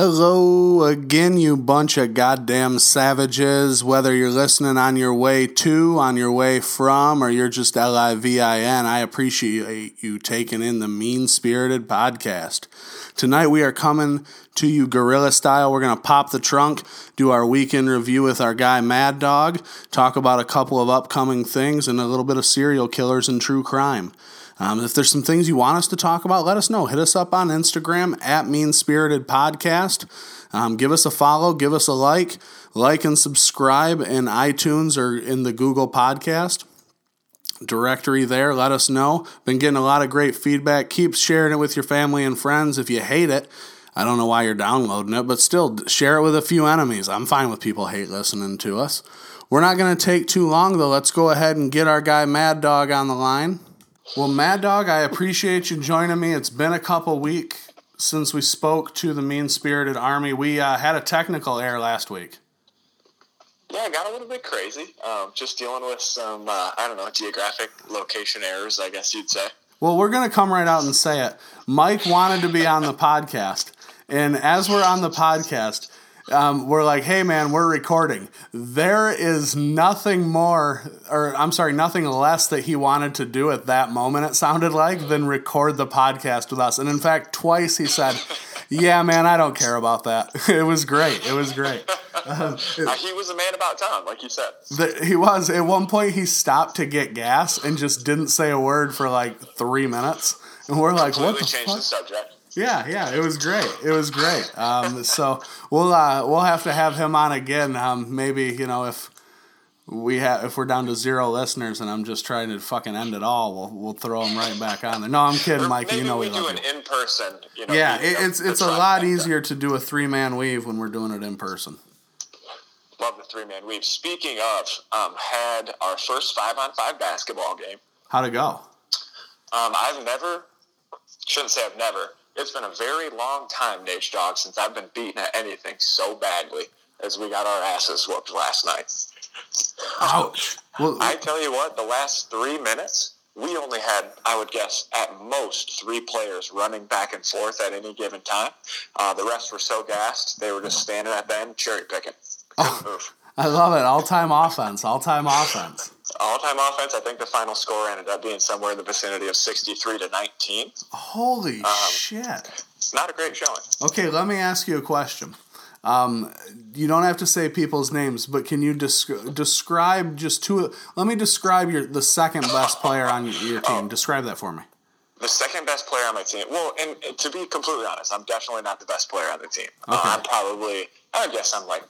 Hello again, you bunch of goddamn savages. Whether you're listening on your way to, on your way from, or you're just L I V I N, I appreciate you taking in the Mean Spirited podcast. Tonight we are coming to you guerrilla style. We're going to pop the trunk, do our weekend review with our guy Mad Dog, talk about a couple of upcoming things, and a little bit of serial killers and true crime. Um, if there's some things you want us to talk about, let us know. Hit us up on Instagram at Mean Spirited Podcast. Um, give us a follow, give us a like, like and subscribe in iTunes or in the Google Podcast directory there. Let us know. Been getting a lot of great feedback. Keep sharing it with your family and friends. If you hate it, I don't know why you're downloading it, but still share it with a few enemies. I'm fine with people hate listening to us. We're not going to take too long though. Let's go ahead and get our guy Mad Dog on the line. Well, Mad Dog, I appreciate you joining me. It's been a couple weeks since we spoke to the mean spirited army. We uh, had a technical error last week. Yeah, I got a little bit crazy. Um, just dealing with some, uh, I don't know, geographic location errors, I guess you'd say. Well, we're going to come right out and say it. Mike wanted to be on the podcast. And as we're on the podcast, um, we're like, hey man, we're recording. There is nothing more, or I'm sorry, nothing less that he wanted to do at that moment, it sounded like, than record the podcast with us. And in fact, twice he said, yeah, man, I don't care about that. It was great. It was great. He was a man about town, like you said. The, he was. At one point, he stopped to get gas and just didn't say a word for like three minutes. And we're like, Completely what the changed fuck? the subject. Yeah, yeah, it was great. It was great. Um, so we'll uh, we'll have to have him on again. Um, maybe you know if we have if we're down to zero listeners and I'm just trying to fucking end it all, we'll we'll throw him right back on there. No, I'm kidding, Or Mike. You know we we do love an you. in person. You know, Yeah, it, it's it's a lot easier to do a three man weave when we're doing it in person. Love the three man weave. Speaking of, um, had our first five on five basketball game. How'd it go? Um, I've never, shouldn't say I've never. It's been a very long time, Nate Dog, since I've been beaten at anything so badly as we got our asses whooped last night. Ouch. Well, I tell you what, the last three minutes, we only had, I would guess, at most three players running back and forth at any given time. Uh, the rest were so gassed, they were just standing at the end, cherry picking. Couldn't. I love it. All time offense. All time offense. All time offense, I think the final score ended up being somewhere in the vicinity of 63 to 19. Holy Um, shit. Not a great showing. Okay, let me ask you a question. Um, you don't have to say people's names, but can you desc- describe just two? Let me describe your the second best player on your, your team. Describe that for me. The second best player on my team. Well, and, to be completely honest, I'm definitely not the best player on the team. Uh, I'm probably, I guess I'm like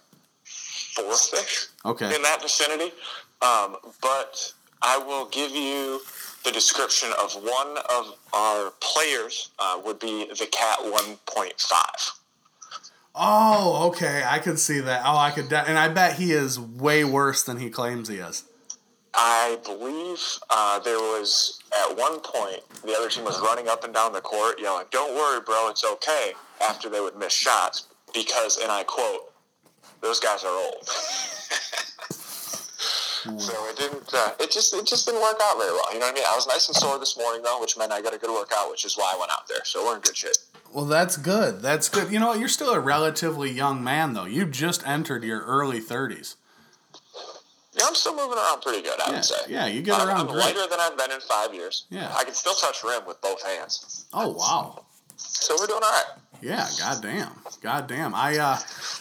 fourth Okay. in that vicinity. Um, but I will give you the description of one of our players uh, would be the Cat 1.5. Oh, okay. I could see that. Oh, I could, de- and I bet he is way worse than he claims he is. I believe uh, there was at one point the other team was running up and down the court yelling, "Don't worry, bro, it's okay." After they would miss shots because, and I quote, "Those guys are old." so it didn't. Uh, it just it just didn't work out very well. You know what I mean? I was nice and sore this morning though, which meant I got a good workout, which is why I went out there. So we're in good shape. Well, that's good. That's good. You know? You're still a relatively young man, though. You just entered your early 30s. Yeah, I'm still moving around pretty good. I Yeah, would say. yeah, you get around I'm great. lighter than I've been in five years. Yeah. I can still touch rim with both hands. Oh, wow. So we're doing all right. Yeah, goddamn, goddamn. I uh,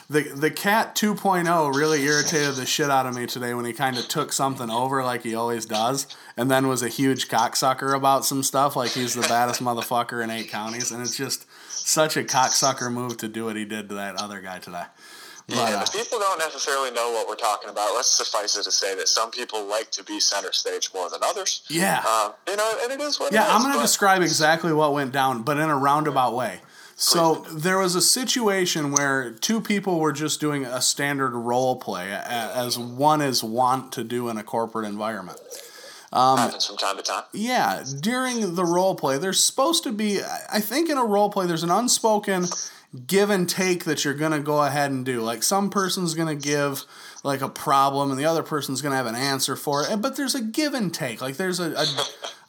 the the cat 2.0 really irritated the shit out of me today when he kind of took something over like he always does, and then was a huge cocksucker about some stuff like he's the baddest motherfucker in eight counties, and it's just such a cocksucker move to do what he did to that other guy today. But Yeah, uh, people don't necessarily know what we're talking about, let's suffice it to say that some people like to be center stage more than others. yeah, Uh, you know, and it is what Yeah, is, I'm going to describe exactly what went down, but in a roundabout way. So there was a situation where two people were just doing a standard role play, as one is wont to do in a corporate environment. Um, Happens from time to time. Yeah, during the role play, there's supposed to be. I think in a role play, there's an unspoken give and take that you're gonna go ahead and do. Like some person's gonna give like a problem, and the other person's gonna have an answer for it. But there's a give and take. Like there's a a,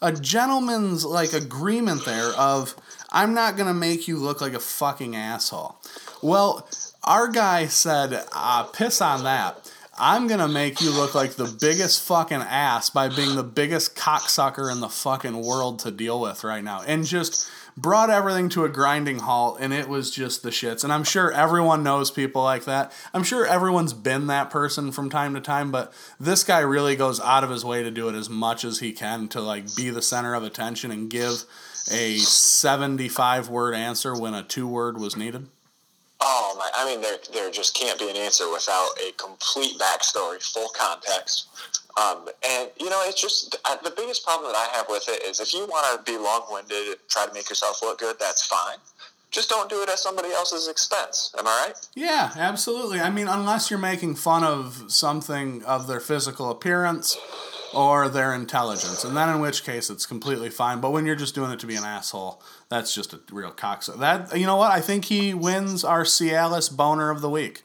a gentleman's like agreement there of I'm not gonna make you look like a fucking asshole. Well, our guy said, uh, "Piss on that." I'm gonna make you look like the biggest fucking ass by being the biggest cocksucker in the fucking world to deal with right now. And just brought everything to a grinding halt and it was just the shits. And I'm sure everyone knows people like that. I'm sure everyone's been that person from time to time, but this guy really goes out of his way to do it as much as he can to like be the center of attention and give a 75 word answer when a two word was needed. Oh my! I mean, there there just can't be an answer without a complete backstory, full context. Um, and you know, it's just uh, the biggest problem that I have with it is if you want to be long winded, and try to make yourself look good, that's fine. Just don't do it at somebody else's expense. Am I right? Yeah, absolutely. I mean, unless you're making fun of something of their physical appearance or their intelligence, and then in which case it's completely fine. But when you're just doing it to be an asshole, that's just a real cocksucker. That you know what? I think he wins our Cialis boner of the week.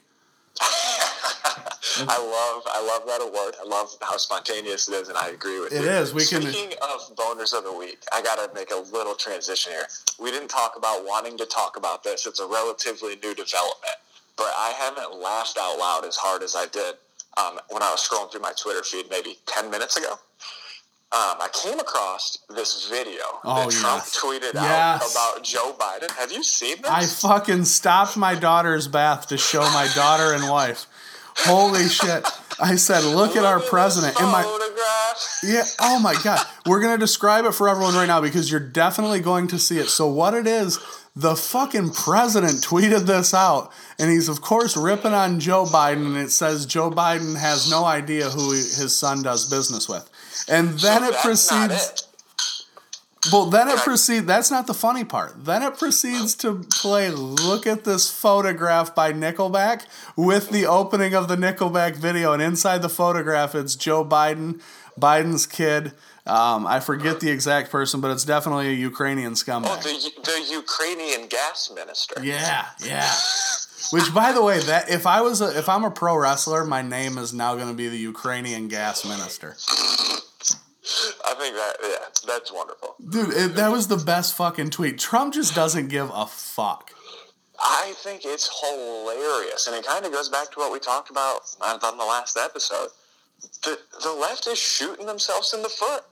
I love I love that award. I love how spontaneous it is, and I agree with it you. It is. We Speaking can. of boners of the week, I got to make a little transition here. We didn't talk about wanting to talk about this. It's a relatively new development, but I haven't laughed out loud as hard as I did um, when I was scrolling through my Twitter feed maybe ten minutes ago. Um, I came across this video oh, that Trump yes. tweeted yes. out about Joe Biden. Have you seen this? I fucking stopped my daughter's bath to show my daughter and wife. Holy shit. I said, look, at our president. In my Yeah, oh my god. We're going to describe it for everyone right now because you're definitely going to see it. So what it is, the fucking president tweeted this out and he's of course ripping on Joe Biden and it says Joe Biden has no idea who his son does business with. And then so it proceeds. It. Well, then it proceeds. That's not the funny part. Then it proceeds to play. Look at this photograph by Nickelback with the opening of the Nickelback video, and inside the photograph, it's Joe Biden, Biden's kid. Um, I forget the exact person, but it's definitely a Ukrainian scumbag. Oh, the, the Ukrainian gas minister. Yeah, yeah. Which, by the way, that if I was a, if I'm a pro wrestler, my name is now going to be the Ukrainian gas minister. I think that yeah, that's wonderful, dude. It, that was the best fucking tweet. Trump just doesn't give a fuck. I think it's hilarious, and it kind of goes back to what we talked about uh, on the last episode. The the left is shooting themselves in the foot.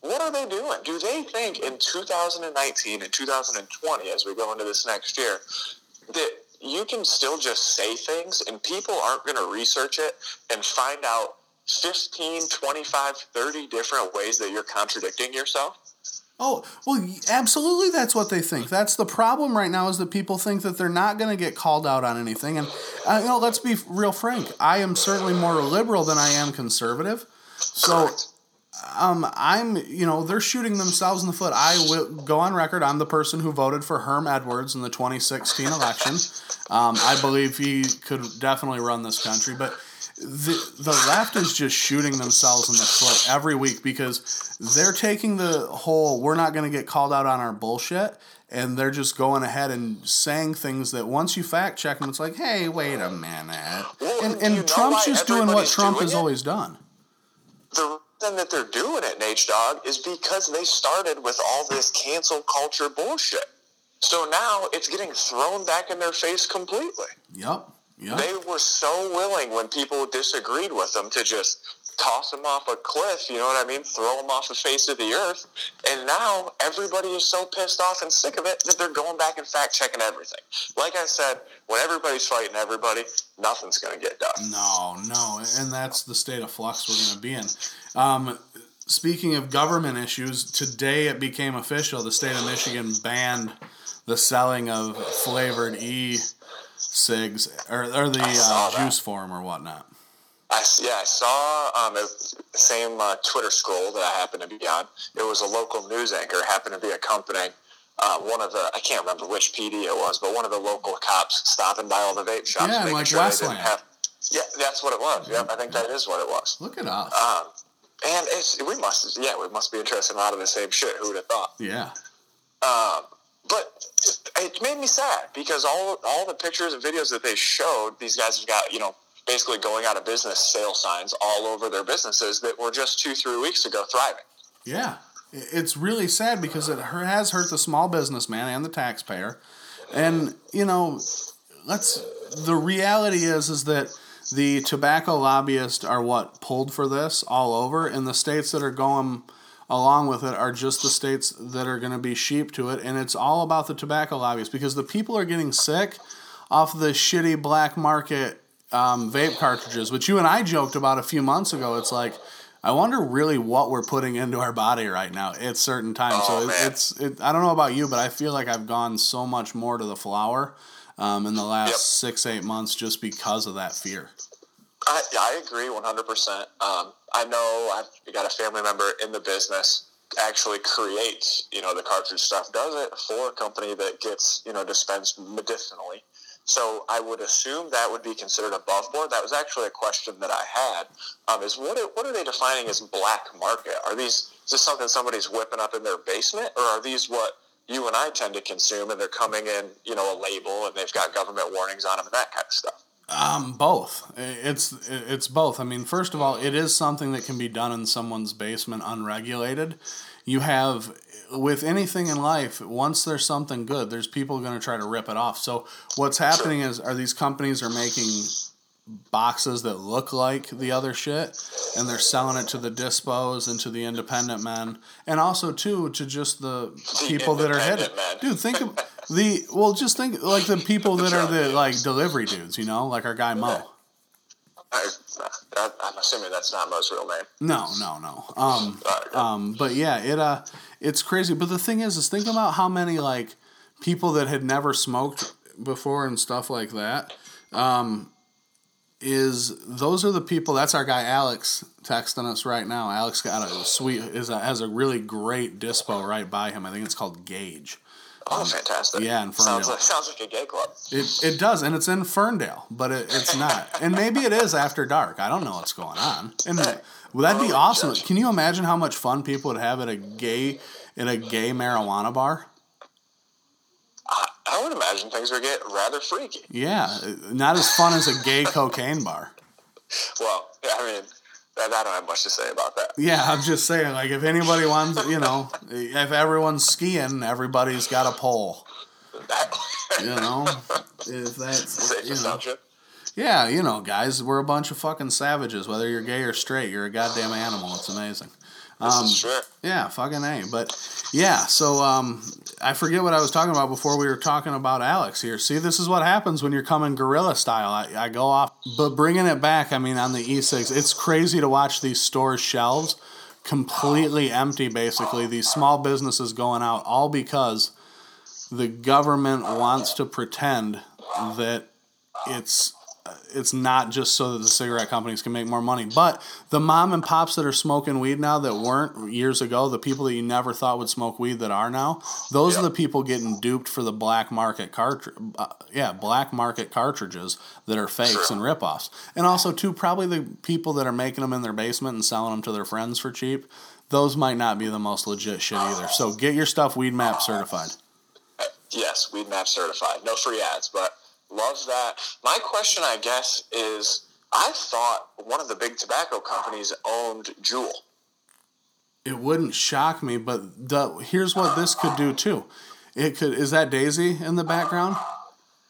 What are they doing? Do they think in 2019 and 2020, as we go into this next year, that you can still just say things and people aren't going to research it and find out 15, 25, 30 different ways that you're contradicting yourself? Oh, well, absolutely that's what they think. That's the problem right now is that people think that they're not going to get called out on anything. And, uh, you know, let's be real frank. I am certainly more liberal than I am conservative. So, um, I'm, you know, they're shooting themselves in the foot. I will go on record. I'm the person who voted for Herm Edwards in the 2016 election. Um, I believe he could definitely run this country. But the the left is just shooting themselves in the foot every week because they're taking the whole we're not going to get called out on our bullshit and they're just going ahead and saying things that once you fact check them it's like hey wait a minute. Well, and, and trump's just doing what trump has it? always done. The reason that they're doing it nate dog is because they started with all this cancel culture bullshit. So now it's getting thrown back in their face completely. Yep yeah. They were so willing when people disagreed with them to just toss them off a cliff, you know what I mean? Throw them off the face of the earth. And now everybody is so pissed off and sick of it that they're going back and fact checking everything. Like I said, when everybody's fighting everybody, nothing's going to get done. No, no. And that's the state of flux we're going to be in. Um, speaking of government issues, today it became official the state of Michigan banned the selling of flavored E cigs or, or the uh, juice form or whatnot. I, yeah, I saw um, the same uh, Twitter scroll that I happened to be on. It was a local news anchor, happened to be accompanying uh, one of the, I can't remember which PD it was, but one of the local cops stopping by all the vape shops. Yeah, like sure Westland. Have, yeah, that's what it was. Yep, I think that is what it was. Look it up. Um, and it's we must yeah we must be interested in a lot of the same shit. Who would have thought? Yeah. Um, but it made me sad because all all the pictures and videos that they showed, these guys have got you know basically going out of business sale signs all over their businesses that were just two three weeks ago thriving. Yeah, it's really sad because it has hurt the small businessman and the taxpayer, and you know, let's. The reality is is that the tobacco lobbyists are what pulled for this all over, in the states that are going along with it are just the states that are going to be sheep to it, and it's all about the tobacco lobbies because the people are getting sick off the shitty black market um, vape cartridges, which you and I joked about a few months ago. It's like. I wonder really what we're putting into our body right now at certain times. Oh, so it's, it, I don't know about you, but I feel like I've gone so much more to the flower um, in the last Yep. six eight months just because of that fear. I, I agree 100%. Um, I know I've got a family member in the business actually creates, you know, the cartridge stuff, does it for a company that gets, you know, dispensed medicinally. So I would assume that would be considered above board. That was actually a question that I had. Um, is what are, what are they defining as black market? Are these is this something somebody's whipping up in their basement, or are these what you and I tend to consume, and they're coming in, you know, a label, and they've got government warnings on them and that kind of stuff? Um, both. It's it's both. I mean, first of all, it is something that can be done in someone's basement unregulated. You have with anything in life, once there's something good, there's people going to try to rip it off. So what's happening is are these companies are making boxes that look like the other shit and they're selling it to the dispos and to the independent men and also too to just the people that are men. dude think of the well just think like the people that are the like delivery dudes you know? Like our guy mo. I, I'm assuming that's not Mo's real name. no no no. Um um but yeah it uh it's crazy. But the thing is is think about how many like people that had never smoked before and stuff like that. Um is those are the people that's our guy alex texting us right now. Alex got a sweet is a, has a really great dispo right by him. I think it's called Gage Oh, fantastic! Yeah, in sounds Ferndale. like sounds like a gay club. It, it does, and it's in Ferndale, but it, it's not. And maybe it is after dark. I don't know what's going on. And well, that'd be awesome. judge. Can you imagine how much fun people would have at a gay in a gay marijuana bar? I, I would imagine things would get rather freaky. Yeah, not as fun as a gay cocaine bar. Well, I mean, I, I don't have much to say about that. Yeah, I'm just saying, like, if anybody wants, you know, if everyone's skiing, everybody's got a pole. that You know, if that's safe you know, yeah, you know, guys, we're a bunch of fucking savages. Whether you're gay or straight, you're a goddamn animal. It's amazing. Um. Yeah, fucking A. But yeah, so um, I forget what I was talking about before we were talking about Alex here. See, this is what happens when you're coming guerrilla style. I, I go off, but bringing it back, I mean, on the E6, it's crazy to watch these stores' shelves completely empty, basically. These small businesses going out, all because the government wants to pretend that it's it's not just so that the cigarette companies can make more money. But the mom and pops that are smoking weed now that weren't years ago, the people that you never thought would smoke weed that are now, those are the people getting duped for the black market cartridge. Uh, yeah, black market cartridges that are fakes True. and ripoffs. And also, too, probably the people that are making them in their basement and selling them to their friends for cheap. Those might not be the most legit shit either. So get your stuff Weed Map certified. Yes, Weed Map certified. No free ads, but love that. My question, I guess, is I thought one of the big tobacco companies owned Juul. It wouldn't shock me, but the, here's what this could do too. It could is that Daisy in the background?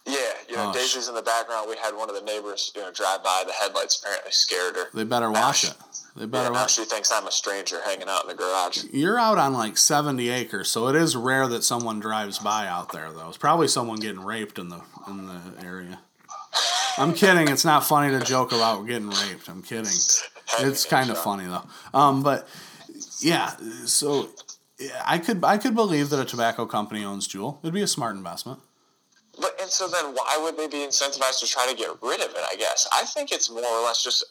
Yeah, you know, Oh, sh- Daisy's in the background. We had one of the neighbors, you know, drive by. The headlights apparently scared her. They better watch it. They better Yeah, better now watch. she thinks I'm a stranger hanging out in the garage. You're out on like 70 acres, so it is rare that someone drives by out there though. It's probably someone getting raped in the in the area. I'm kidding. It's not funny to joke about getting raped. I'm kidding. It's kind of funny though. Um, but yeah, so yeah, I could I could believe that a tobacco company owns Juul. It'd be a smart investment. And so then why would they be incentivized to try to get rid of it? I guess I think it's more or less just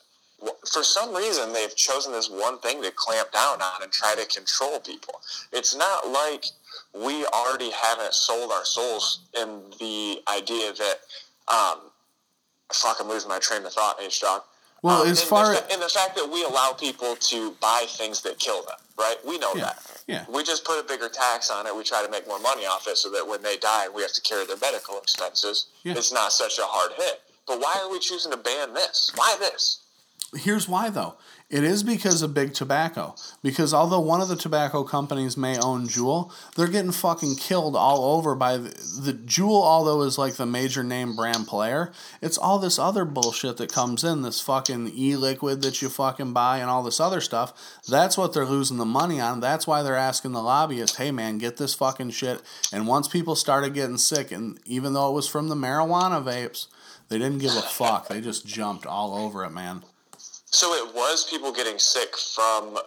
for some reason they've chosen this one thing to clamp down on and try to control people. It's not like we already haven't sold our souls in the idea that um, fuck, I'm losing my train of thought, H dog. Well, Um, as and far the, and the fact that we allow people to buy things that kill them, right? We know Yeah, that. yeah. We just put a bigger tax on it. We try to make more money off it so that when they die, we have to carry their medical expenses. Yeah. It's not such a hard hit. But why are we choosing to ban this? Why this? Here's why, though. It is because of big tobacco. Because although one of the tobacco companies may own Juul, they're getting fucking killed all over by the, the Juul. Although is like the major name brand player, it's all this other bullshit that comes in. This fucking e-liquid that you fucking buy and all this other stuff. That's what they're losing the money on. That's why they're asking the lobbyists, "Hey man, get this fucking shit." And once people started getting sick, and even though it was from the marijuana vapes, they didn't give a fuck. They just jumped all over it, man. So it was people getting sick from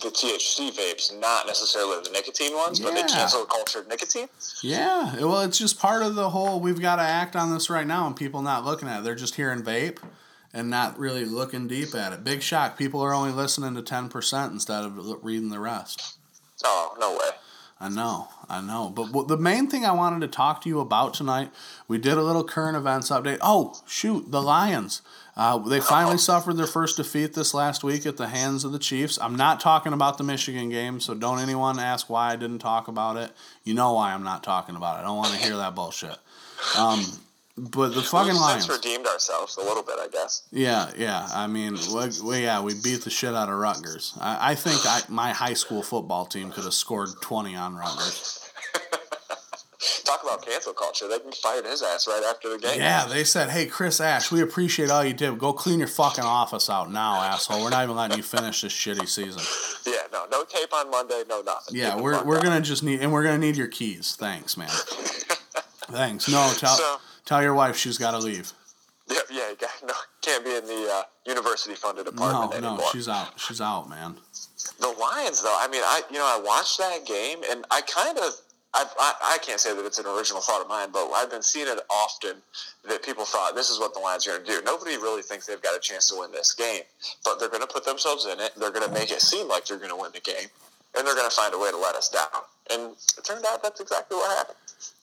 the THC vapes, not necessarily the nicotine ones, but they Yeah. cancel cultured nicotine. Yeah, well, it's just part of the whole. We've got to act on this right now, and people not looking at it. They're just hearing vape and not really looking deep at it. Big shock. People are only listening to ten percent instead of reading the rest. Oh, no way. I know, I know. But the main thing I wanted to talk to you about tonight, we did a little current events update. Oh, shoot, the Lions. Uh, they finally suffered their first defeat this last week at the hands of the Chiefs. I'm not talking about the Michigan game, so don't anyone ask why I didn't talk about it. You know why I'm not talking about it. I don't want to hear that bullshit. Um, but the fucking We've Lions. redeemed ourselves a little bit, I guess. Yeah, yeah. I mean, we, we, yeah, we beat the shit out of Rutgers. I, I think I, my high school football team could have scored 20 on Rutgers. Talk about cancel culture. They fired his ass right after the game. Yeah, they said, "Hey, Chris Ash, we appreciate all you did. Go clean your fucking office out now, asshole. We're not even letting you finish this shitty season." Yeah, no, no tape on Monday, no nothing. Yeah, Keep we're we're gonna just need, and we're gonna need your keys. Thanks, man. Thanks. No, tell So- tell your wife she's got to leave. Yeah, yeah, no, can't be in the uh, university funded apartment No, no, she's out. She's out, man. The Lions, though, I mean, I you know I watched that game and I kind of I, I I can't say that it's an original thought of mine, but I've been seeing it often that people thought this is what the Lions are going to do. Nobody really thinks they've got a chance to win this game, but they're going to put themselves in it. They're going to make it seem like they're going to win the game, and they're going to find a way to let us down. And it turned out that's exactly what happened.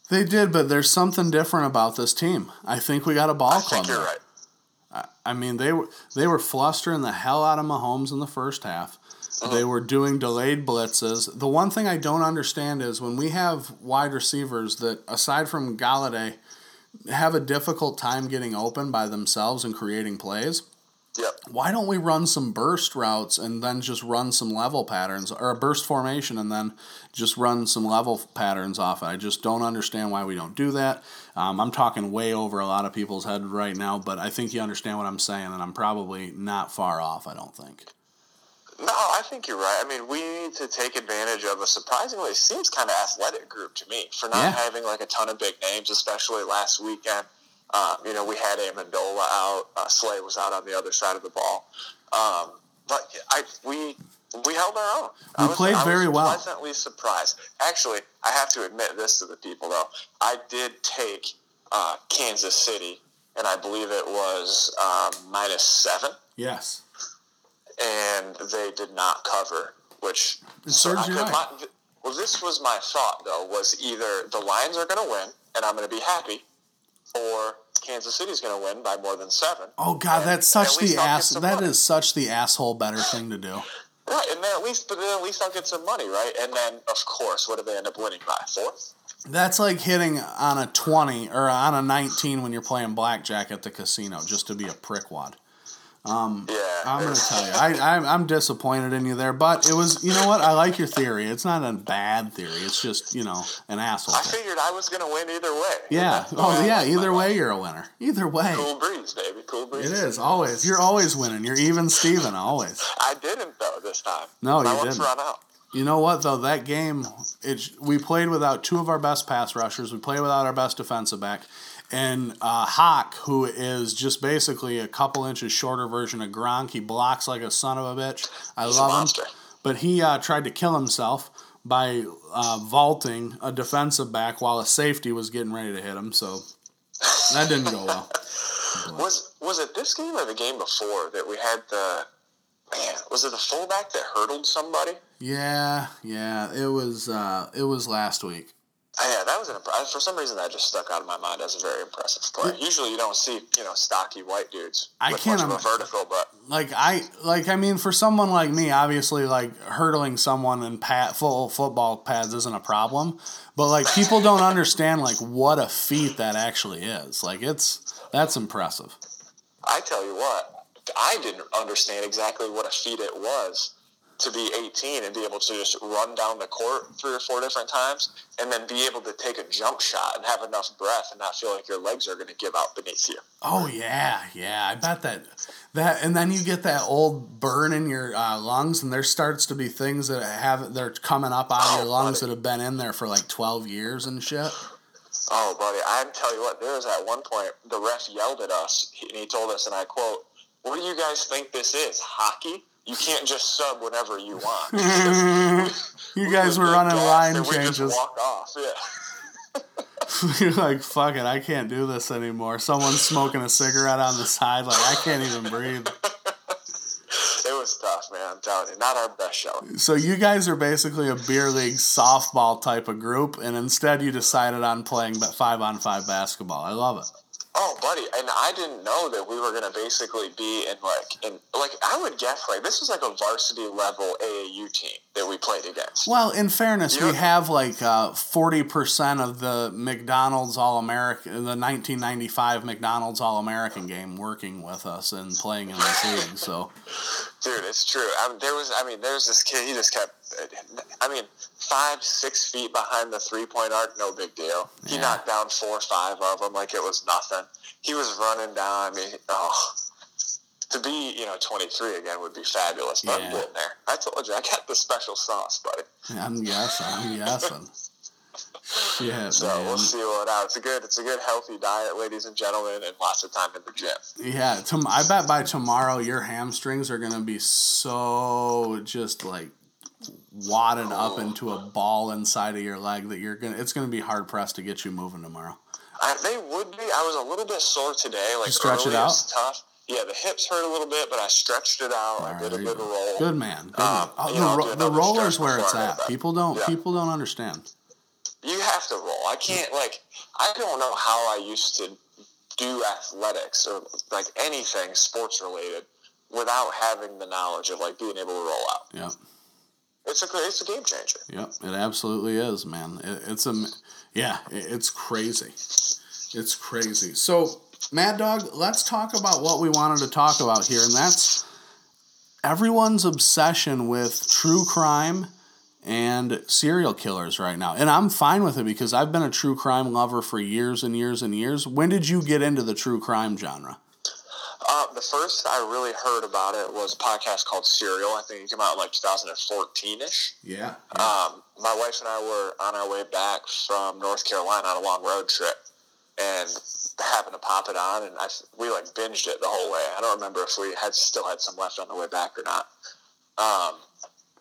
They did, but there's something different about this team. I think we got a ball I club. think you're right. I mean, they were they were flustering the hell out of Mahomes in the first half. They were doing delayed blitzes. The one thing I don't understand is when we have wide receivers that, aside from Golladay, have a difficult time getting open by themselves and creating plays. Yep. Why don't we run some burst routes and then just run some level patterns or a burst formation and then just run some level patterns off it? I just don't understand why we don't do that. Um, I'm talking way over a lot of people's head right now, but I think you understand what I'm saying, and I'm probably not far off. I don't think. No, I think you're right. I mean, we need to take advantage of a surprisingly seems kind of athletic group to me for not Yeah. having like a ton of big names, especially last weekend. Um, you know, we had Amendola out, uh, Slay was out on the other side of the ball, um, but I we we held our own. I We was, played I very was well. Pleasantly surprised. Actually, I have to admit this to the people though. I did take uh, Kansas City, and I believe it was um, minus seven Yes. And they did not cover, which It serves could right. well, this was my thought though: was either the Lions are going to win and I'm going to be happy, or Kansas City's going to win by more than seven. Oh God, And- that's such the ass. That money. is such the asshole better thing to do. right, and then at least, but then at least I'll get some money, right? And then, of course, what do they end up winning by? Fourth. That's like hitting on a 20 or on a 19 when you're playing blackjack at the casino just to be a prickwad. Um, yeah, I'm going to tell you. I, I'm, I'm disappointed in you there, but it was, you know what? I like your theory. It's not a bad theory. It's just, you know, an asshole I thing. figured I was going to win either way. Yeah. That's oh, the way Oh, yeah. Either life. way, you're a winner. Either way. Cool breeze, baby. Cool breeze. It is. Always. You're always winning. You're even Steven. Always. I didn't though this time. No, My you didn't. run out. You know what though? That game, it we played without two of our best pass rushers. We played without our best defensive back, and uh, Hock, who is just basically a couple inches shorter version of Gronk. He blocks like a son of a bitch. I He's love him. But he uh, tried to kill himself by uh, vaulting a defensive back while a safety was getting ready to hit him. So that didn't go well. Was was it this game or the game before that we had the man? Was it the fullback that hurdled somebody? Yeah, yeah. It was uh, it was last week. Uh, yeah, that was an for some reason that just stuck out of my mind as a very impressive play. Usually, you don't see you know stocky white dudes I with can't much of a vertical, but like I like I mean for someone like me, obviously like hurdling someone in pat full football pads isn't a problem, but like people don't understand like what a feat that actually is. Like it's that's impressive. I tell you what, I didn't understand exactly what a feat it was to be 18 and be able to just run down the court three or four different times and then be able to take a jump shot and have enough breath and not feel like your legs are going to give out beneath you. Oh yeah, yeah. I bet that that and then you get that old burn in your uh, lungs, and there starts to be things that have they're coming up out of your Oh, lungs buddy. that have been in there for like twelve years and shit. Oh, buddy, I tell you what, there was at one point the ref yelled at us and he told us, and I quote, "What do you guys think this is? Hockey? You can't just sub whenever you want." You guys were running line and We changes. just walk off. Yeah. You're like, fuck it, I can't do this anymore. Someone's smoking a cigarette on the side, like I can't even breathe. It was tough, man. I'm telling you, not our best show. So you guys are basically a beer league softball type of group, and instead you decided on playing five on five basketball. I love it. Oh, buddy, and I didn't know that we were gonna basically be in like in like I would guess like this was like a varsity level AAU team that we played against. Well, in fairness, You we know- have like uh, forty percent of the McDonald's All American, the nineteen ninety five McDonald's All American game working with us and playing in this league. So Dude, it's true. I mean, there was, I mean, there's this kid. He just kept, I mean, five, six feet behind the three point arc, no big deal. He knocked down four or five of them like it was nothing. He was running down. I mean, oh, to be, you know, 23 again would be fabulous. But Yeah. I'm getting there. I told you, I got the special sauce, buddy. I'm guessing, I'm guessing. Shit, So man. we'll see what out. It's a good, it's a good healthy diet, ladies and gentlemen, and lots of time in the gym. Yeah, tom- I bet by tomorrow your hamstrings are gonna be so just like wadded up into a ball inside of your leg that you're gonna. It's gonna be hard pressed to get you moving tomorrow. I, they would be. I was a little bit sore today. Like You stretch it out? tough. Yeah, the hips hurt a little bit, but I stretched it out. I All did a good roll. Good man. Good Um, man. Oh, the, know, ro- the roller's where it's before I go to at. People don't. Yeah. People don't understand. You have to roll. I can't like. I don't know how I used to do athletics or like anything sports related without having the knowledge of like being able to roll out. Yep. It's a it's a game changer. Yep. It absolutely is, man. It, it's a. Yeah. It, it's crazy. It's crazy. So, Mad Dog, let's talk about what we wanted to talk about here, and that's everyone's obsession with true crime and serial killers right now. And I'm fine with it because I've been a true crime lover for years and years and years. When did you get into the true crime genre? Uh, the first I really heard about it was a podcast called Serial. I think it came out in like 2014 ish. Yeah. Um, my wife and I were on our way back from North Carolina on a long road trip, and happened to pop it on, and I, we like binged it the whole way. I don't remember if we had still had some left on the way back or not. Um,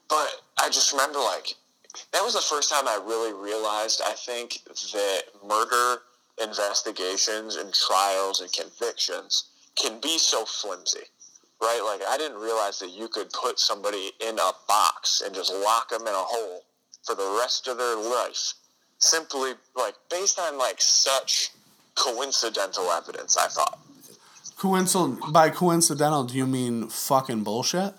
but I just remember like that was the first time I really realized. I think that murder investigations and trials and convictions can be so flimsy right? Like I didn't realize that you could put somebody in a box and just lock them in a hole for the rest of their life, simply like based on like such coincidental evidence. I thought. Coincid- by coincidental, do you mean fucking bullshit?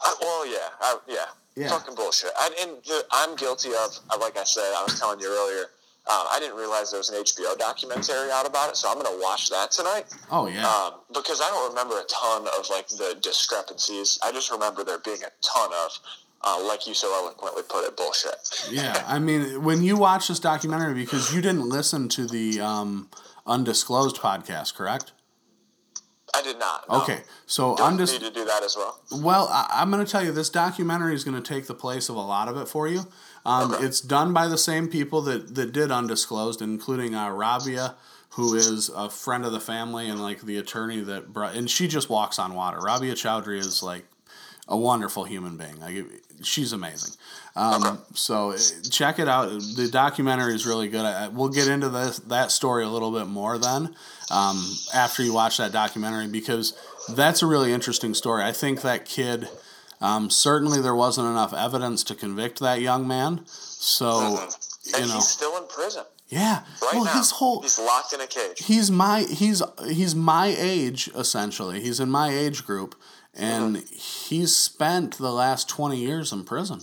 I, well, yeah, I, yeah, Yeah. fucking bullshit. I, and the, I'm guilty of, uh, like I said, I was telling you earlier. Um, I didn't realize there was an HBO documentary out about it, so I'm going to watch that tonight. Oh yeah. um, because I don't remember a ton of like the discrepancies. I just remember there being a ton of, uh, like you so eloquently put it, bullshit. Yeah, I mean, when you watch this documentary, because you didn't listen to the um, undisclosed podcast, correct? I did not. no. Okay, so Do I undis- need to do that as well? Well, I, I'm going to tell you, this documentary is going to take the place of a lot of it for you. Um, Okay. It's done by the same people that, that did Undisclosed, including uh, Rabia, who is a friend of the family and like the attorney that brought, and she just walks on water. Rabia Chaudry is like a wonderful human being. Like she's amazing. Um, So uh, check it out. The documentary is really good. I, we'll get into this that story a little bit more then um, after you watch that documentary because that's a really interesting story. I think that kid. Um, certainly, there wasn't enough evidence to convict that young man. So and know. he's still in prison Yeah. right well, now. his whole he's locked in a cage. he's my he's he's my age essentially. He's in my age group and he's spent the last 20 years in prison.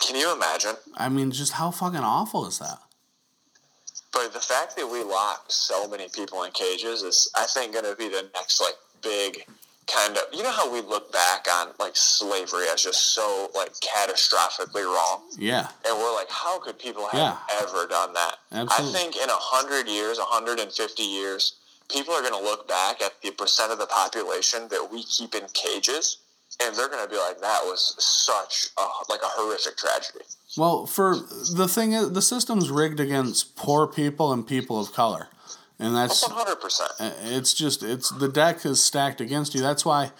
Can you imagine? I mean, just how fucking awful is that? But the fact that we lock so many people in cages is, I think, going to be the next like big kind of. You know how we look back on like slavery as just so like catastrophically wrong, Yeah. and we're like, how could people have Yeah. ever done that? Absolutely. I think in a hundred years, hundred and fifty years, people are going to look back at the percent of the population that we keep in cages, and they're going to be like, that was such a like a horrific tragedy. Well, for the thing is the system's rigged against poor people and people of color. And that's One hundred percent. it's just it's the deck is stacked against you. That's why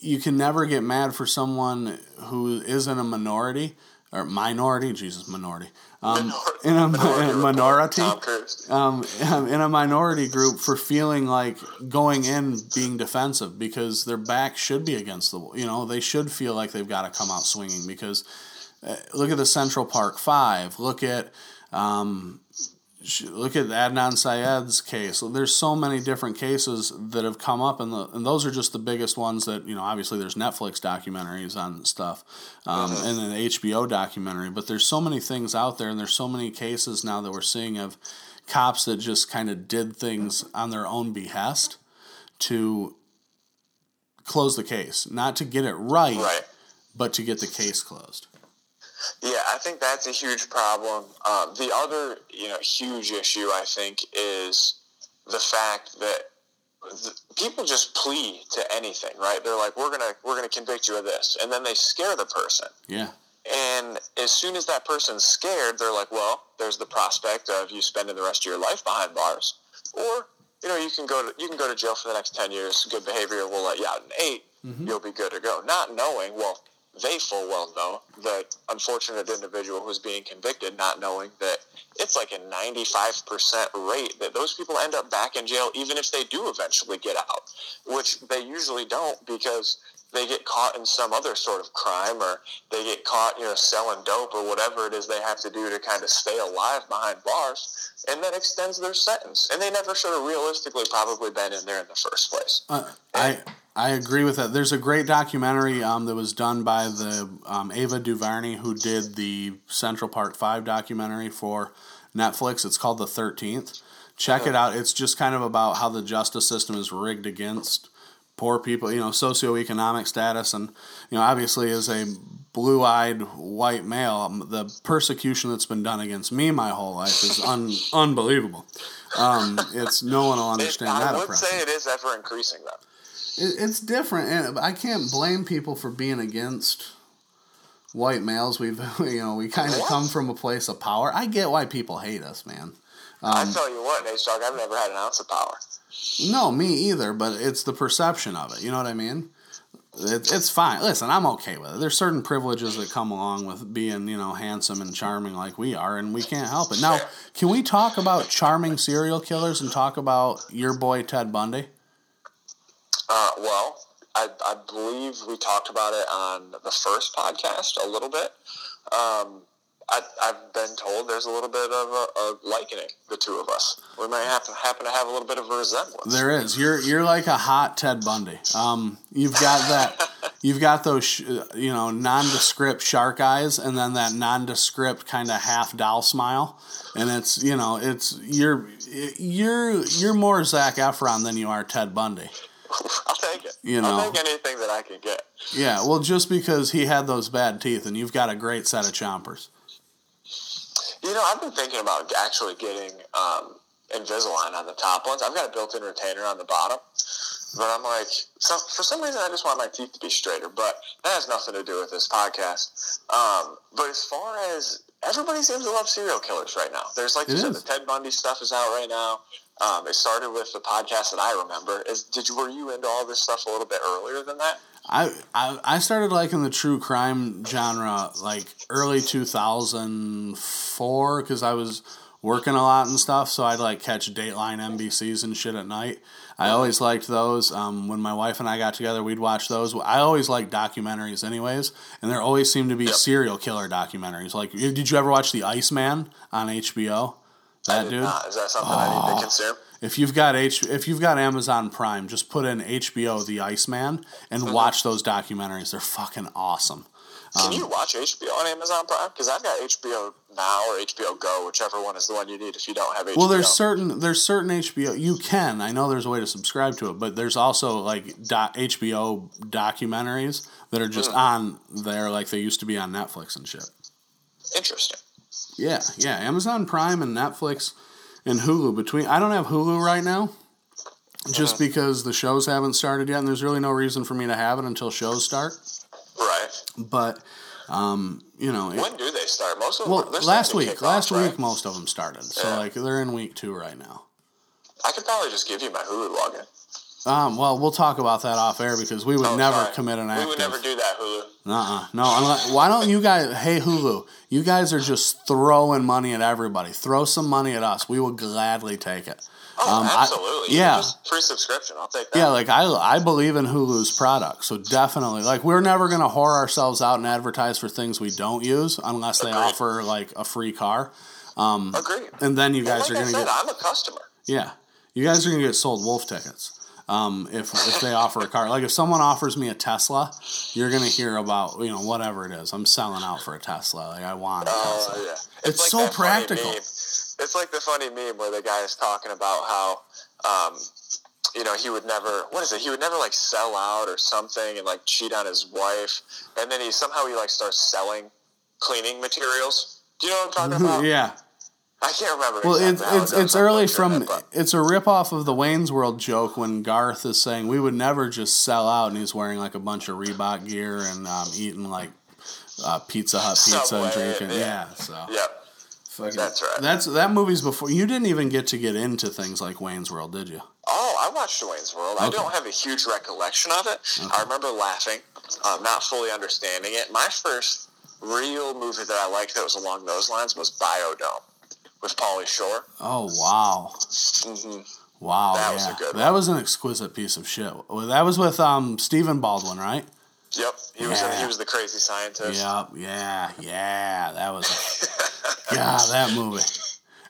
you can never get mad for someone who isn't a minority or minority, Jesus, minority. Um, in a, in a minority, Cruise. um, in a minority group for feeling like going in being defensive because their back should be against the wall. You know, they should feel like they've got to come out swinging because uh, look at the Central Park Five. Look at um, look at Adnan Syed's case. There's so many different cases that have come up, and the, and those are just the biggest ones that you know. Obviously, there's Netflix documentaries on stuff, um, and then the HBO documentary. But there's so many things out there, and there's so many cases now that we're seeing of cops that just kind of did things on their own behest to close the case, not to get it right, Right. but to get the case closed. Yeah, I think that's a huge problem. Um, the other, you know, huge issue I think is the fact that th- people just plea to anything, right? They're like, "We're gonna, we're gonna convict you of this," and then they scare the person. Yeah. And as soon as that person's scared, they're like, "Well, there's the prospect of you spending the rest of your life behind bars, or you know, you can go to you can go to jail for the next ten years. Good behavior, we'll let you out in 8 Mm-hmm. You'll be good to go." Not knowing, well, they full well know that unfortunate individual who's being convicted, not knowing that it's like a ninety-five percent rate that those people end up back in jail, even if they do eventually get out, which they usually don't because they get caught in some other sort of crime or they get caught, you know, selling dope or whatever it is they have to do to kind of stay alive behind bars. And that extends their sentence. And they never should have realistically probably been in there in the first place. Uh, I I agree with that. There's a great documentary um, that was done by the um, Ava DuVernay who did the Central Park Five documentary for Netflix. It's called The Thirteenth. Check it out. It's just kind of about how the justice system is rigged against poor people. You know, socioeconomic status, and you know, obviously as a blue-eyed white male, um, the persecution that's been done against me my whole life is un- unbelievable. Um, it's no one will It, understand I that would oppression. say it is ever increasing, though. It, it's different, and I can't blame people for being against white males. We've, you know, we kind of come from a place of power. I get why people hate us, man. I Um, tell you what, Nate I've never had an ounce of power. No, me either, but it's the perception of it. You know what I mean? It, it's fine. Listen, I'm okay with it. There's certain privileges that come along with being, you know, handsome and charming like we are, and we can't help it. Now, can we talk about charming serial killers and talk about your boy Ted Bundy? Uh, well, I, I believe we talked about it on the first podcast a little bit. Um, I, I've been told there's a little bit of a, a likening the two of us. We might have to happen to have a little bit of a resemblance. There is. You're you're like a hot Ted Bundy. Um, you've got that. You've got those, sh- you know, nondescript shark eyes, and then that nondescript kind of half doll smile, and it's you know, it's you're you're you're more Zac Efron than you are Ted Bundy. I'll take it. You know. I'll take anything that I can get. Yeah, well, just because he had those bad teeth, and you've got a great set of chompers. You know, I've been thinking about actually getting um, Invisalign on the top ones. I've got a built-in retainer on the bottom, but I'm like, some, for some reason, I just want my teeth to be straighter. But that has nothing to do with this podcast. Um, but as far as everybody seems to love serial killers right now. There's like you said, the Ted Bundy stuff is out right now. Um, it started with the podcast that I remember. Is did you were you into all this stuff a little bit earlier than that? I, I I started liking the true crime genre like early 2004 because I was working a lot and stuff, so I'd like catch Dateline NBCs and shit at night. I always liked those. Um, when my wife and I got together, we'd watch those. I always liked documentaries, anyways, and there always seemed to be serial killer documentaries. Like, did you ever watch The Iceman on HBO? That dude. not. Is that something I need to consume? If you've got H, if you've got Amazon Prime, just put in HBO The Iceman and mm-hmm. watch those documentaries. They're fucking awesome. Can um, you watch HBO on Amazon Prime? Because I've got HBO Now or HBO Go, whichever one is the one you need if you don't have HBO. Well, there's certain there's certain HBO you can. I know there's a way to subscribe to it, but there's also like HBO documentaries that are just mm. on there, like they used to be on Netflix and shit. Interesting. Yeah, yeah. Amazon Prime and Netflix and Hulu between. I don't have Hulu right now, just because the shows haven't started yet, and there's really no reason for me to have it until shows start. Right. But, um, you know, it- When do they start? Most of them. well, last week, last off, week, right? most of them started. So Yeah. like they're in week two right now. I could probably just give you my Hulu login. Um, well, we'll talk about that off air because we would Oh, never sorry. commit an act. We would never do that, Hulu. Uh-uh. No, unless, why don't you guys? Hey, Hulu, you guys are just throwing money at everybody. Throw some money at us. We will gladly take it. Oh, Um, absolutely. You yeah. Just free subscription. I'll take that. Yeah, like I, I believe in Hulu's product, so definitely, like we're never gonna whore ourselves out and advertise for things we don't use unless they Agreed. offer like a free car, Agreed. and then you Well, guys like are gonna get I'm a customer. yeah, you guys are gonna get sold wolf tickets. Um, if if they offer a car, like if someone offers me a Tesla, you're gonna hear about you know whatever it is. I'm selling out for a Tesla. Like I want a Oh Tesla. yeah, It's so that funny practical. It's like the funny meme where the guy is talking about how, um, you know, he would never. What is it? He would never like sell out or something and like cheat on his wife, and then he somehow he like starts selling cleaning materials. Do you know what I'm talking about? yeah. I can't remember. Well, it's it's it's early from it, it's a rip off of the Wayne's World joke when Garth is saying we would never just sell out and he's wearing like a bunch of Reebok gear and um, eating like uh, Pizza Hut pizza Subway, and drinking. yeah. Yeah, so Yep. fucking- That's right. That's that movie's before you didn't even get to get into things like Wayne's World, did you? Oh, I watched Wayne's World. I don't have a huge recollection of it. I remember laughing, um, not fully understanding it. My first real movie that I liked that was along those lines was Biodome with Pauly Shore. Oh wow, hmm wow, That yeah, was a good that was an exquisite piece of shit. Well, That was with um Stephen Baldwin, right? Yep, he was Yeah. he was the crazy scientist. Yep, yeah, yeah. That was, yeah, that movie.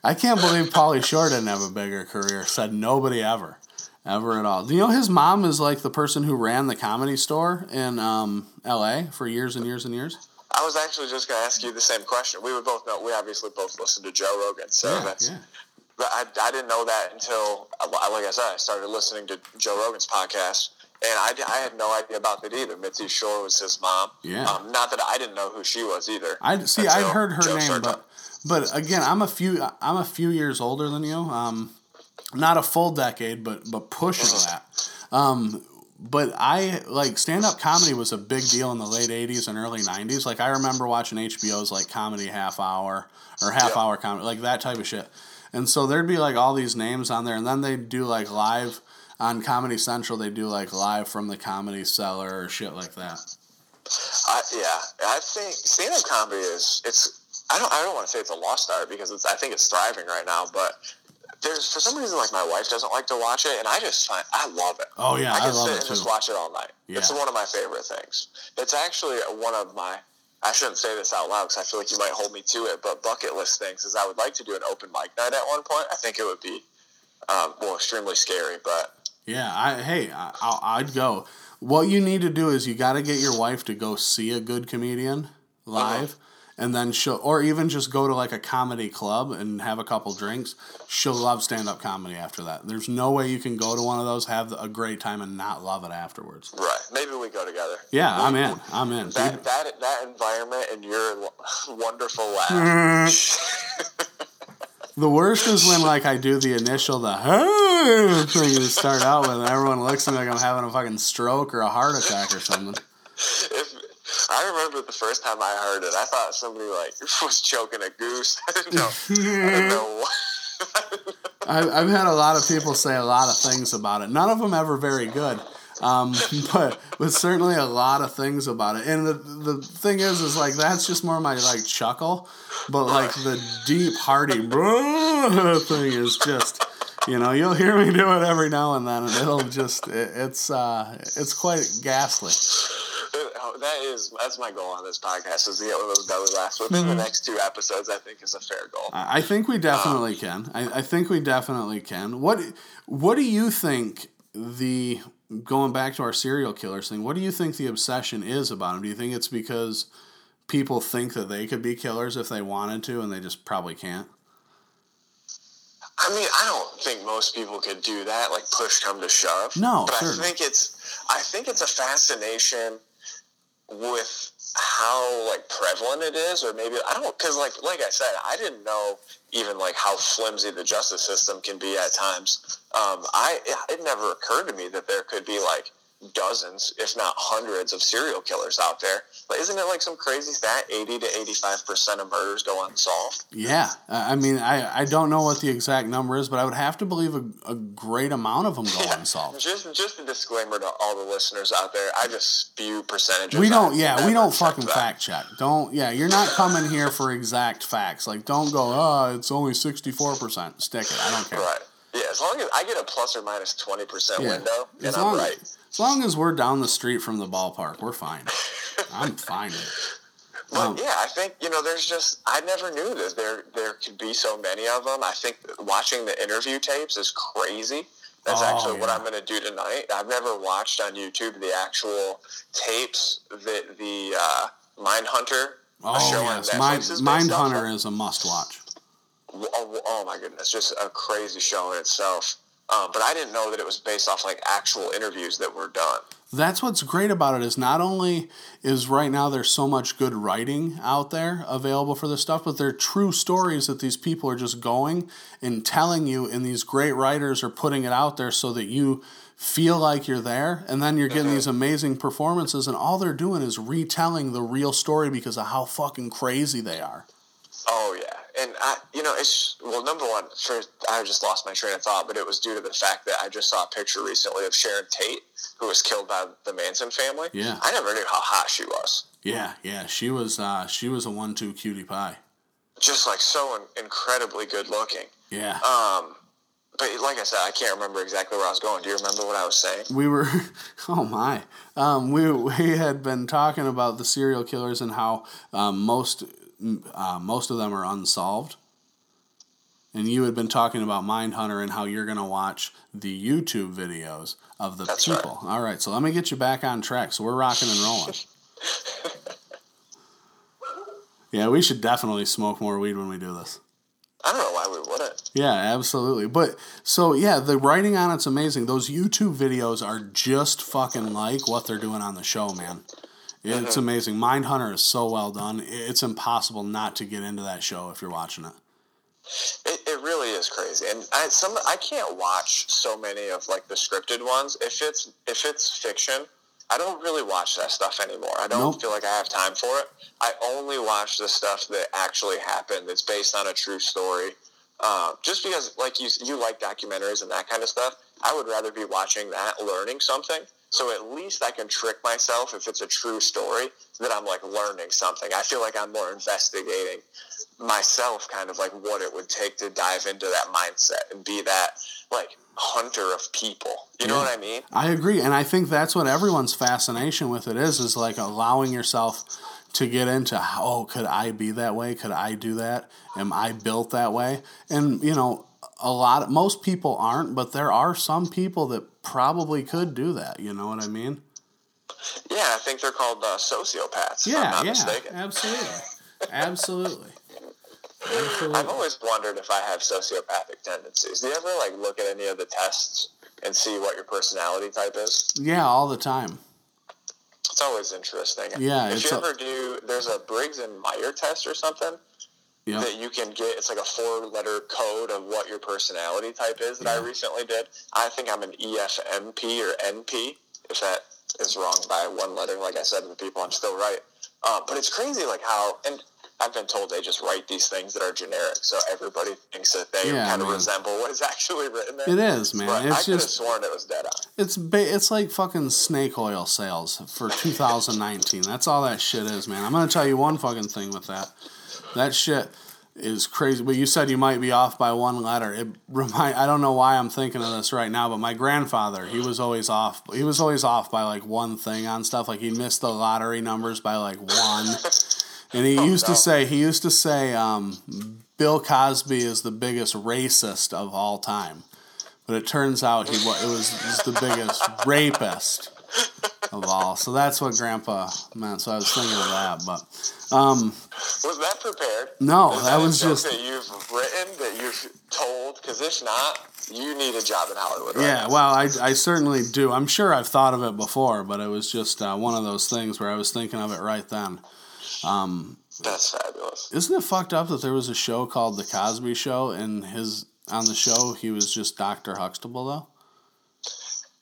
I can't believe Pauly Shore didn't have a bigger career. Said nobody ever, ever at all. Do you know his mom is like the person who ran the comedy store in um, L.A. for years and years and years? I was actually just going to ask you the same question. We would both know. We obviously both listen to Joe Rogan, so that's. yeah. But I, I didn't know that until, like I said, I started listening to Joe Rogan's podcast, and I, I had no idea about that either. Mitzi Shore was his mom. Yeah. Um, not that I didn't know who she was either. I see. I heard her Joe name, but but again, I'm a few. I'm a few years older than you. Um, not a full decade, but but pushing that. Um, but I like stand up comedy was a big deal in the late '80s and early '90s. Like I remember watching HBO's like comedy half hour or half Yeah. hour comedy, like that type of shit. And so there'd be like all these names on there, and then they'd do like live on Comedy Central. They do like live from the Comedy Cellar or shit like that. I, yeah, I think stand-up comedy is it's. I don't. I don't want to say it's a lost art because it's. I think it's thriving right now, but. There's for some reason like my wife doesn't like to watch it, and I just find I love it. Oh yeah, I I, can love sit it and too. just watch it all night. Yeah. It's one of my favorite things. It's actually one of my. I shouldn't say this out loud because I feel like you might hold me to it. But bucket list things is I would like to do an open mic night at one point. I think it would be, um, well, extremely scary, but Yeah, I hey, I, I'll- I'd go. What you need to do is you got to get your wife to go see a good comedian live, and then she'll, or even just go to like a comedy club and have a couple drinks. She'll love stand up comedy after that. There's no way you can go to one of those, have a great time, and not love it afterwards. right. Maybe we go together. Yeah, I'm in. I'm in. That that that environment and your wonderful laugh. The worst is when like I do the initial the "Hey," thing to start out with, and everyone looks at me like I'm having a fucking stroke or a heart attack or something. if I remember the first time I heard it, I thought somebody like was choking a goose. I didn't know. I didn't know what. I, I've had a lot of people say a lot of things about it. None of them ever very good. Um, but but certainly a lot of things about it. And the the thing is, is like that's just more my like chuckle, but like the deep hearty thing is just. You know, you'll hear me do it every now and then, and it'll just, it, it's, uh, it's quite ghastly. Oh, that is that's my goal on this podcast is to get one of those belly laughs within mm-hmm. the next two episodes. I think is a fair goal. I think we definitely um, can. I, I, think we definitely can. What What do you think the going back to our serial killers thing? What do you think the obsession is about them? Do you think it's because people think that they could be killers if they wanted to, and they just probably can't? I mean, I don't think most people could do that, like push come to shove. No, but sure. I think it's, I think it's a fascination with how like prevalent it is, or maybe I don't, because like like I said, I didn't know even like how flimsy the justice system can be at times. Um, I it, it never occurred to me that there could be like dozens, if not hundreds, of serial killers out there. But isn't it like some crazy stat? Eighty to eighty-five percent of murders go unsolved. Yeah, I mean, I, I don't know what the exact number is, but I would have to believe a, a great amount of them go yeah. unsolved. Just just a disclaimer to all the listeners out there: I just spew percentages. We don't, yeah, we don't fucking fact check. Don't, yeah, you're not coming here for exact facts. Like, don't go, oh, it's only sixty-four percent. Stick it. I don't care. Right. Yeah, as long as I get a plus or minus twenty percent yeah. window, and as I'm right. As long as we're down the street from the ballpark, we're fine. I'm fine. But um, yeah, I think you know. There's just I never knew that there there could be so many of them. I think watching the interview tapes is crazy. That's oh, actually yeah. what I'm going to do tonight. I've never watched on YouTube the actual tapes that the uh, Mindhunter oh, show yes. Netflix Mind, Hunter is a must watch. Oh, oh, my goodness, just a crazy show in itself. Um, but I didn't know that it was based off like actual interviews that were done. That's what's great about it is not only is right now there's so much good writing out there available for this stuff, but they're true stories that these people are just going and telling you, and these great writers are putting it out there so that you feel like you're there, and then you're getting mm-hmm. these amazing performances, and all they're doing is retelling the real story because of how fucking crazy they are. Oh yeah, and I, you know, it's well, number one, first, I just lost my train of thought, but it was due to the fact that I just saw a picture recently of Sharon Tate, who was killed by the Manson family. Yeah, I never knew how hot she was. Yeah, yeah, she was. Uh, she was a one-two cutie pie. Just like so in- incredibly good looking. Yeah. Um, but like I said, I can't remember exactly where I was going. Do you remember what I was saying? We were, oh my, um, we we had been talking about the serial killers and how um, most uh, most of them are unsolved. And you had been talking about Mindhunter and how you're going to watch the YouTube videos of the That's people. Right. All right, so let me get you back on track. So we're rocking and rolling. yeah, we should definitely smoke more weed when we do this. I don't know why we wouldn't. Yeah, absolutely. But so yeah, the writing on it's amazing. Those YouTube videos are just fucking like what they're doing on the show, man. It's mm-hmm. amazing. Mindhunter is so well done. It's impossible not to get into that show if you're watching it. It, it really is crazy, and I some I can't watch so many of like the scripted ones. If it's if it's fiction, I don't really watch that stuff anymore. I don't nope. feel like I have time for it. I only watch the stuff that actually happened. That's based on a true story. Uh, just because, like you, you like documentaries and that kind of stuff. I would rather be watching that, learning something, so at least I can trick myself if it's a true story that I'm like learning something. I feel like I'm more investigating myself, kind of like what it would take to dive into that mindset and be that like hunter of people. You know what I mean? I agree, and I think that's what everyone's fascination with it is is like allowing yourself to get into oh could I be that way? Could I do that? Am I built that way? And you know, a lot most people aren't, but there are some people that probably could do that. You know what I mean? Yeah, I think they're called uh, sociopaths. Yeah, yeah, mistaken. absolutely, absolutely. Absolutely. I've always wondered if I have sociopathic tendencies. Do you ever like look at any of the tests and see what your personality type is? Yeah, all the time. It's always interesting. Yeah. If you ever do, there's a Briggs and Meyer test or something yep. that you can get. It's like a four letter code of what your personality type is that yeah. I recently did. I think I'm an EFMP or NP. If that is wrong by one letter, like I said to the people, I'm still right. Uh, but it's crazy, like how and I've been told they just write these things that are generic, so everybody thinks that they Yeah, kind of resemble what is actually written there. It is, man. But I It's could have just sworn it was dead on. it's ba- it's like fucking snake oil sales for 2019. That's all that shit is, man. I'm gonna tell you one fucking thing with that. That shit is crazy. But you said you might be off by one letter. It remind. I don't know why I'm thinking of this right now, but my grandfather, he was always off. He was always off by like one thing on stuff. Like he missed the lottery numbers by like one. And he used no. to say, he used to say, um, Bill Cosby is the biggest racist of all time. But it turns out he it was just the biggest rapist of all. So that's what Grandpa meant. So I was thinking of that. But um, Was that prepared? no, that a was just that you've written that you've told. Because if not, you need a job in Hollywood. Right yeah. now. Well, I I certainly do. I'm sure I've thought of it before, but it was just uh, one of those things where I was thinking of it right then. that's fabulous. Isn't it fucked up that there was a show called The Cosby Show and his on the show he was just Doctor Huxtable though?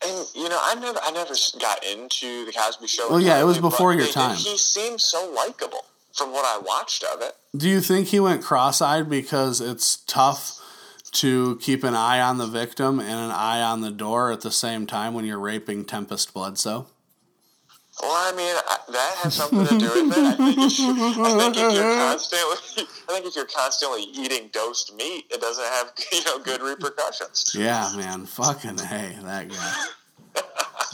And you know, I never, I never got into the Cosby Show. Well, yeah, it was before your time. He seemed so likable from what I watched of it. Do you think he went cross-eyed because it's tough to keep an eye on the victim and an eye on the door at the same time when you're raping Tempestt Bledsoe? Well, I mean, I, that has something to do with it. I think, if, I think if you're constantly, I think if you're constantly eating dosed meat, it doesn't have you know good repercussions. Yeah, man, fucking hey, that guy.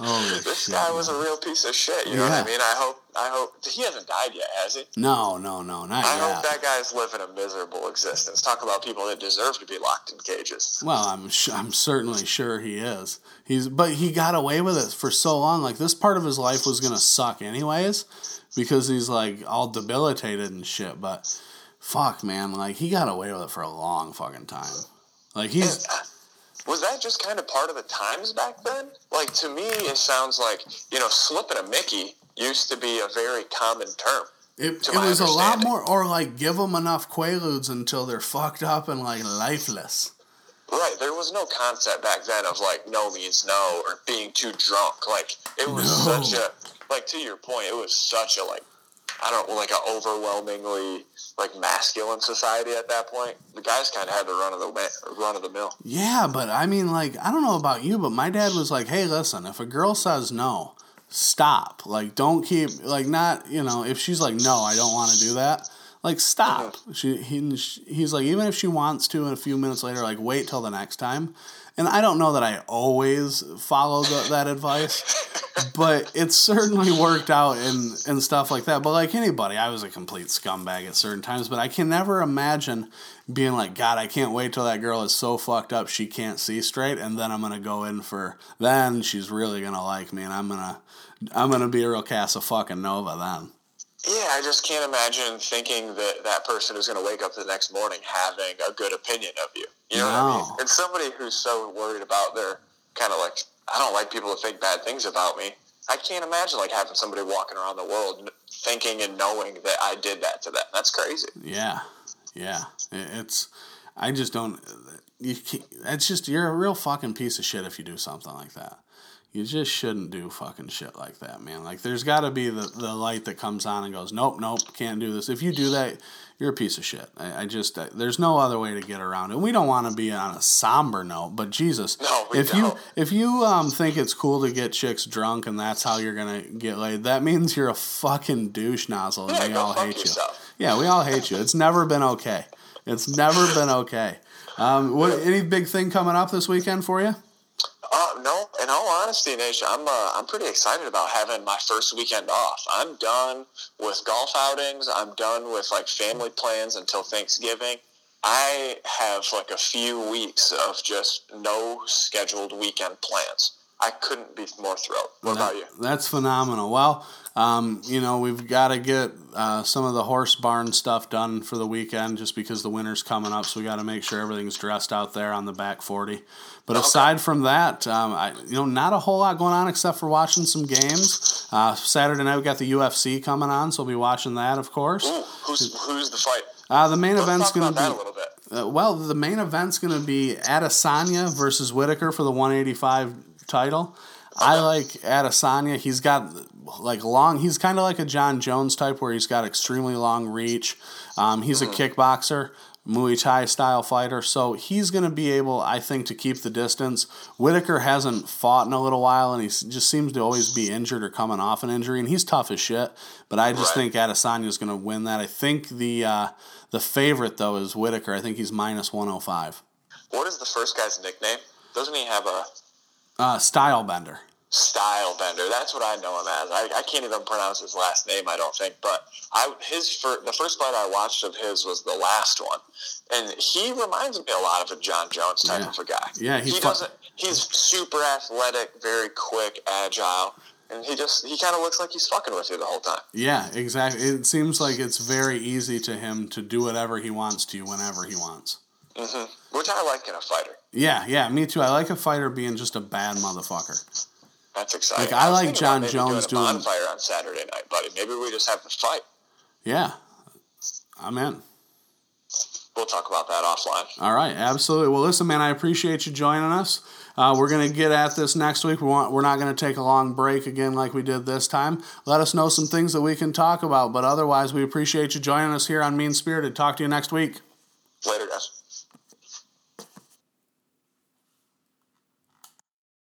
Holy This shit! guy was a real piece of shit. You know what I mean? I hope, I hope he hasn't died yet, has he? no, no, no, not yet. I yet. hope that guy's living a miserable existence. Talk about people that deserve to be locked in cages. Well, I'm sh- I'm certainly sure he is. He's but he got away with it for so long. Like this part of his life was gonna suck anyways, because he's like all debilitated and shit. But fuck, man, like he got away with it for a long fucking time. Like he's uh, Was that just kind of part of the times back then? Like to me, it sounds like you know, slipping a Mickey used to be a very common term. it, it was a lot more, or like give them enough quaaludes until they're fucked up and like lifeless. Right, there was no concept back then of like no means no or being too drunk. Like it was No. such a like to your point, it was such a like I don't like an overwhelmingly like masculine society at that point. The guys kind of had the run of the run of the mill. Yeah, but I mean, like, I don't know about you, but my dad was like, hey, listen, if a girl says no, stop. Like, don't keep, like, not, you know, if she's like, no, I don't want to do that, like, stop. She, he, he's like, even if she wants to, and a few minutes later, like, wait till the next time. And I don't know that I always follow the, that advice, but it certainly worked out and, and stuff like that. But like anybody, I was a complete scumbag at certain times, but I can never imagine being like, God, I can't wait till that girl is so fucked up she can't see straight, and then I'm gonna go in for then she's really gonna like me, and I'm gonna I'm gonna be a real Casa fucking Nova then. Yeah, I just can't imagine thinking that that person is going to wake up the next morning having a good opinion of you. You know what I mean? And somebody who's so worried about their kind of like, I don't like people to think bad things about me. I can't imagine like having somebody walking around the world thinking and knowing that I did that to them. That's crazy. Yeah, yeah. It's I just don't. You can't, it's just you're a real fucking piece of shit if you do something like that. You just shouldn't do fucking shit like that, man. Like there's got to be the, the light that comes on and goes, nope, nope, can't do this. If you do that, you're a piece of shit. I, I just I, there's no other way to get around it. We don't want to be on a somber note, but Jesus, No, if you don't. if you um think it's cool to get chicks drunk and that's how you're gonna get laid, that means you're a fucking douche nozzle and Yeah, we go all hate you. yourself. Yeah, we all hate you. It's never been okay. It's never been okay. Um, what any big thing coming up this weekend for you? Uh, no, in all honesty, Nation, I'm uh, I'm pretty excited about having my first weekend off. I'm done with golf outings. I'm done with like family plans until Thanksgiving. I have like a few weeks of just no scheduled weekend plans. I couldn't be more thrilled. What about you? That's phenomenal. Well, um, you know, we've got to get uh, some of the horse barn stuff done for the weekend just because the winter's coming up. So we got to make sure everything's dressed out there on the back 40. But aside from that, um, I, you know, not a whole lot going on except for watching some games. Uh, Saturday night, we got the UFC coming on, so we'll be watching that, of course. Ooh, who's who's the fight? Uh, the main Let's event's going to be. a little bit. Uh, well, the main event's going to be Adesanya versus Whitaker for the 185 title. I like Adesanya. He's got like long. He's kind of like a Jon Jones type, where he's got extremely long reach. Um, he's a kickboxer, Muay Thai style fighter, so he's going to be able, I think, to keep the distance. Whitaker hasn't fought in a little while, and he just seems to always be injured or coming off an injury, and he's tough as shit. But I just Right. think Adesanya is going to win that. I think the uh, the favorite though is Whitaker. I think he's minus one hundred five. What is the first guy's nickname? Doesn't he have a Uh, Stylebender. Style bender? That's what I know him as. I, I can't even pronounce his last name. I don't think. But I his fir- the first fight I watched of his was the last one, and he reminds me a lot of a Jon Jones type Yeah. of a guy. Yeah, he's he doesn't. He's super athletic, very quick, agile, and he just he kind of looks like he's fucking with you the whole time. Yeah, exactly. It seems like it's very easy to him to do whatever he wants to you whenever he wants. hmm Which I like in a fighter. Yeah, yeah, me too. I like a fighter being just a bad motherfucker. That's exciting. Like, I was like John maybe Jones doing a doing- bonfire on Saturday night, buddy. Maybe we just have the fight. Yeah, I'm in. We'll talk about that offline. All right, absolutely. Well, listen, man, I appreciate you joining us. Uh, we're gonna get at this next week. We want, we're not gonna take a long break again like we did this time. Let us know some things that we can talk about. But otherwise, we appreciate you joining us here on Mean Spirited. Talk to you next week. Later, guys.